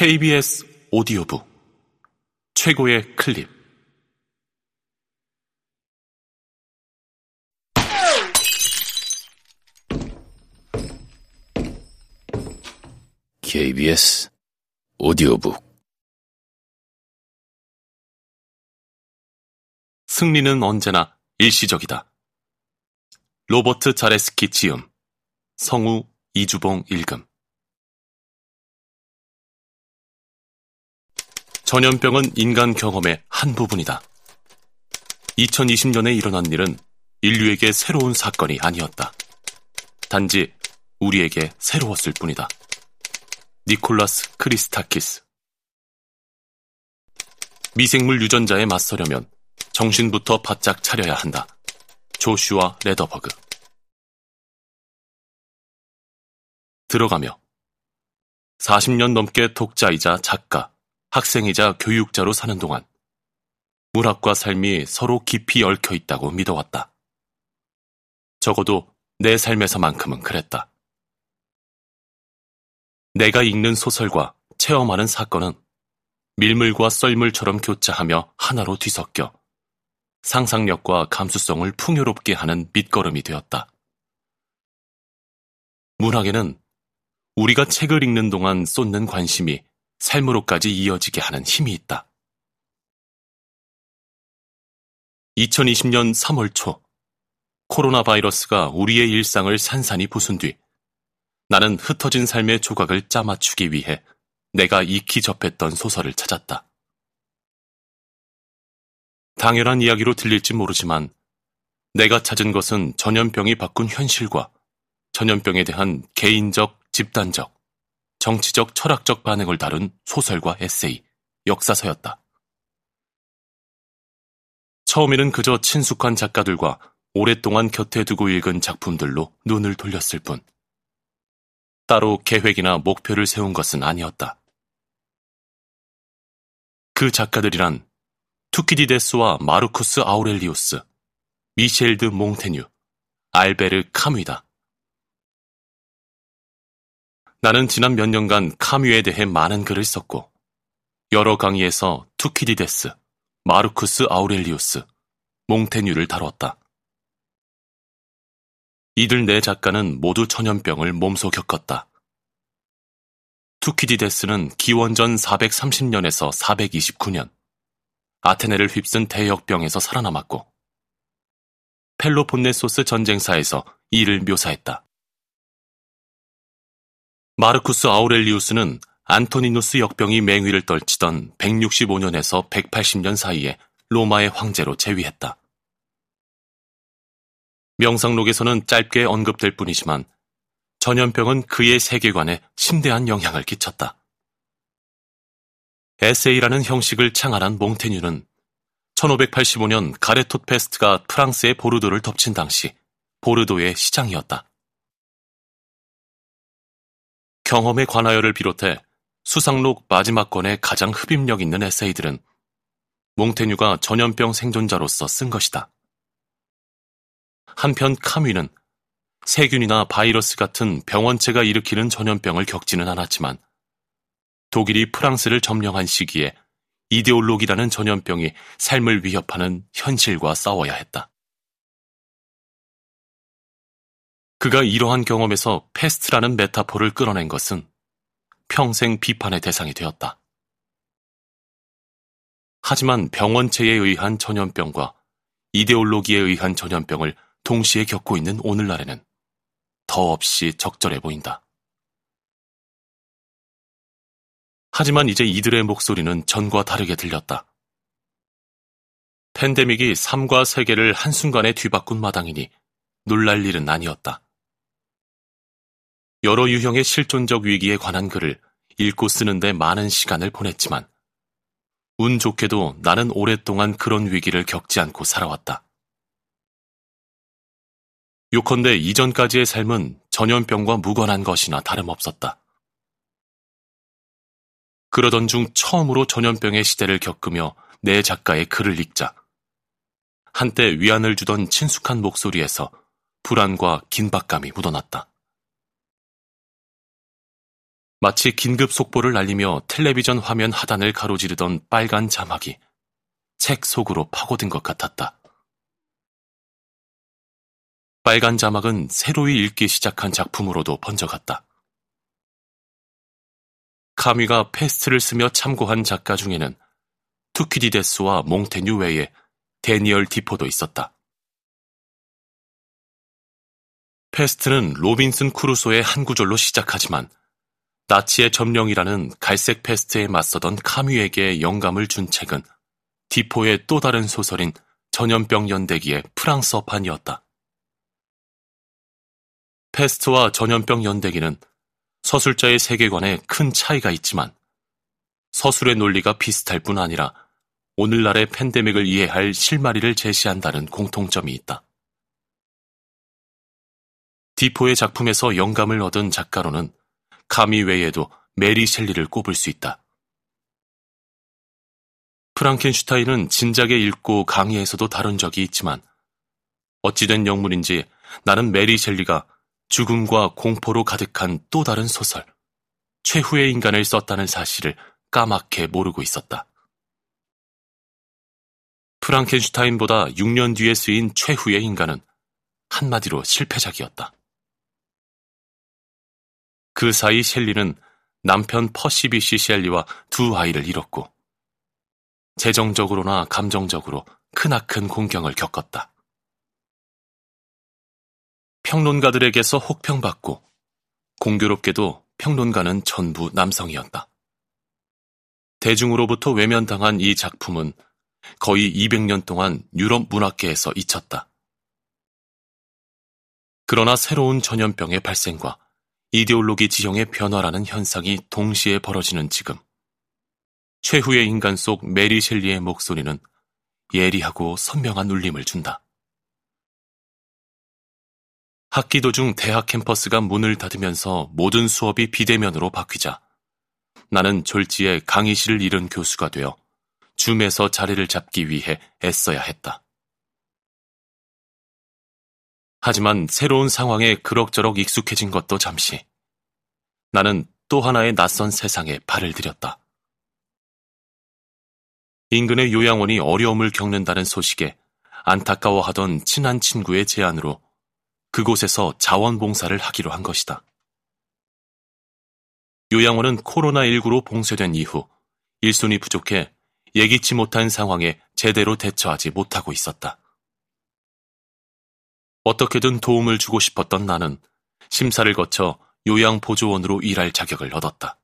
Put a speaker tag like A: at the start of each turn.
A: KBS 오디오북. 최고의 클립.
B: KBS 오디오북.
A: 승리는 언제나 일시적이다. 로버트 자레스키 지음. 성우 이주봉 읽음 전염병은 인간 경험의 한 부분이다. 2020년에 일어난 일은 인류에게 새로운 사건이 아니었다. 단지 우리에게 새로웠을 뿐이다. 니콜라스 크리스타키스 미생물 유전자에 맞서려면 정신부터 바짝 차려야 한다. 조슈아 레더버그 들어가며 40년 넘게 독자이자 작가, 학생이자 교육자로 사는 동안 문학과 삶이 서로 깊이 얽혀 있다고 믿어왔다. 적어도 내 삶에서만큼은 그랬다. 내가 읽는 소설과 체험하는 사건은 밀물과 썰물처럼 교차하며 하나로 뒤섞여 상상력과 감수성을 풍요롭게 하는 밑거름이 되었다. 문학에는 우리가 책을 읽는 동안 쏟는 관심이 삶으로까지 이어지게 하는 힘이 있다. 2020년 3월 초, 코로나 바이러스가 우리의 일상을 산산이 부순 뒤, 나는 흩어진 삶의 조각을 짜맞추기 위해 내가 익히 접했던 소설을 찾았다. 당연한 이야기로 들릴지 모르지만, 내가 찾은 것은 전염병이 바꾼 현실과 전염병에 대한 개인적, 집단적, 정치적, 철학적 반응을 다룬 소설과 에세이, 역사서였다. 처음에는 그저 친숙한 작가들과 오랫동안 곁에 두고 읽은 작품들로 눈을 돌렸을 뿐, 따로 계획이나 목표를 세운 것은 아니었다. 그 작가들이란 투키디데스와 마르쿠스 아우렐리우스, 미셸 드 몽테뉴, 알베르 카뮈이다. 나는 지난 몇 년간 카뮈에 대해 많은 글을 썼고 여러 강의에서 투키디데스, 마르쿠스 아우렐리우스, 몽테뉴를 다뤘다. 이들 네 작가는 모두 전염병을 몸소 겪었다. 투키디데스는 기원전 430년에서 429년 아테네를 휩쓴 대역병에서 살아남았고 펠로폰네소스 전쟁사에서 이를 묘사했다. 마르쿠스 아우렐리우스는 안토니누스 역병이 맹위를 떨치던 165년에서 180년 사이에 로마의 황제로 재위했다. 명상록에서는 짧게 언급될 뿐이지만 전염병은 그의 세계관에 심대한 영향을 끼쳤다. 에세이라는 형식을 창안한 몽테뉴는 1585년 가래톳 페스트가 프랑스의 보르도를 덮친 당시 보르도의 시장이었다. 경험에 관하여를 비롯해 수상록 마지막 권의 가장 흡입력 있는 에세이들은 몽테뉴가 전염병 생존자로서 쓴 것이다. 한편 카뮈는 세균이나 바이러스 같은 병원체가 일으키는 전염병을 겪지는 않았지만 독일이 프랑스를 점령한 시기에 이데올로기라는 전염병이 삶을 위협하는 현실과 싸워야 했다. 그가 이러한 경험에서 페스트라는 메타포를 끌어낸 것은 평생 비판의 대상이 되었다. 하지만 병원체에 의한 전염병과 이데올로기에 의한 전염병을 동시에 겪고 있는 오늘날에는 더없이 적절해 보인다. 하지만 이제 이들의 목소리는 전과 다르게 들렸다. 팬데믹이 삶과 세계를 한순간에 뒤바꾼 마당이니 놀랄 일은 아니었다. 여러 유형의 실존적 위기에 관한 글을 읽고 쓰는데 많은 시간을 보냈지만 운 좋게도 나는 오랫동안 그런 위기를 겪지 않고 살아왔다. 요컨대 이전까지의 삶은 전염병과 무관한 것이나 다름없었다. 그러던 중 처음으로 전염병의 시대를 겪으며 내 작가의 글을 읽자. 한때 위안을 주던 친숙한 목소리에서 불안과 긴박감이 묻어났다. 마치 긴급 속보를 날리며 텔레비전 화면 하단을 가로지르던 빨간 자막이 책 속으로 파고든 것 같았다. 빨간 자막은 새로이 읽기 시작한 작품으로도 번져갔다. 카뮈가 페스트를 쓰며 참고한 작가 중에는 투키디데스와 몽테뉴 외에 대니얼 디포도 있었다. 페스트는 로빈슨 크루소의 한 구절로 시작하지만 나치의 점령이라는 갈색 페스트에 맞서던 카뮈에게 영감을 준 책은 디포의 또 다른 소설인 전염병 연대기의 프랑스어판이었다. 페스트와 전염병 연대기는 서술자의 세계관에 큰 차이가 있지만 서술의 논리가 비슷할 뿐 아니라 오늘날의 팬데믹을 이해할 실마리를 제시한다는 공통점이 있다. 디포의 작품에서 영감을 얻은 작가로는 카뮈 외에도 메리 셸리를 꼽을 수 있다. 프랑켄슈타인은 진작에 읽고 강의에서도 다룬 적이 있지만 어찌된 영문인지 나는 메리 셸리가 죽음과 공포로 가득한 또 다른 소설, 최후의 인간을 썼다는 사실을 까맣게 모르고 있었다. 프랑켄슈타인보다 6년 뒤에 쓰인 최후의 인간은 한마디로 실패작이었다. 그 사이 셸리는 남편 퍼시비 시 셸리와 두 아이를 잃었고 재정적으로나 감정적으로 크나큰 공경을 겪었다. 평론가들에게서 혹평받고 공교롭게도 평론가는 전부 남성이었다. 대중으로부터 외면당한 이 작품은 거의 200년 동안 유럽 문학계에서 잊혔다. 그러나 새로운 전염병의 발생과 이데올로기 지형의 변화라는 현상이 동시에 벌어지는 지금, 최후의 인간 속 메리 셸리의 목소리는 예리하고 선명한 울림을 준다. 학기 도중 대학 캠퍼스가 문을 닫으면서 모든 수업이 비대면으로 바뀌자 나는 졸지에 강의실을 잃은 교수가 되어 줌에서 자리를 잡기 위해 애써야 했다. 하지만 새로운 상황에 그럭저럭 익숙해진 것도 잠시. 나는 또 하나의 낯선 세상에 발을 들였다. 인근의 요양원이 어려움을 겪는다는 소식에 안타까워하던 친한 친구의 제안으로 그곳에서 자원봉사를 하기로 한 것이다. 요양원은 코로나19로 봉쇄된 이후 일손이 부족해 예기치 못한 상황에 제대로 대처하지 못하고 있었다. 어떻게든 도움을 주고 싶었던 나는 심사를 거쳐 요양보조원으로 일할 자격을 얻었다.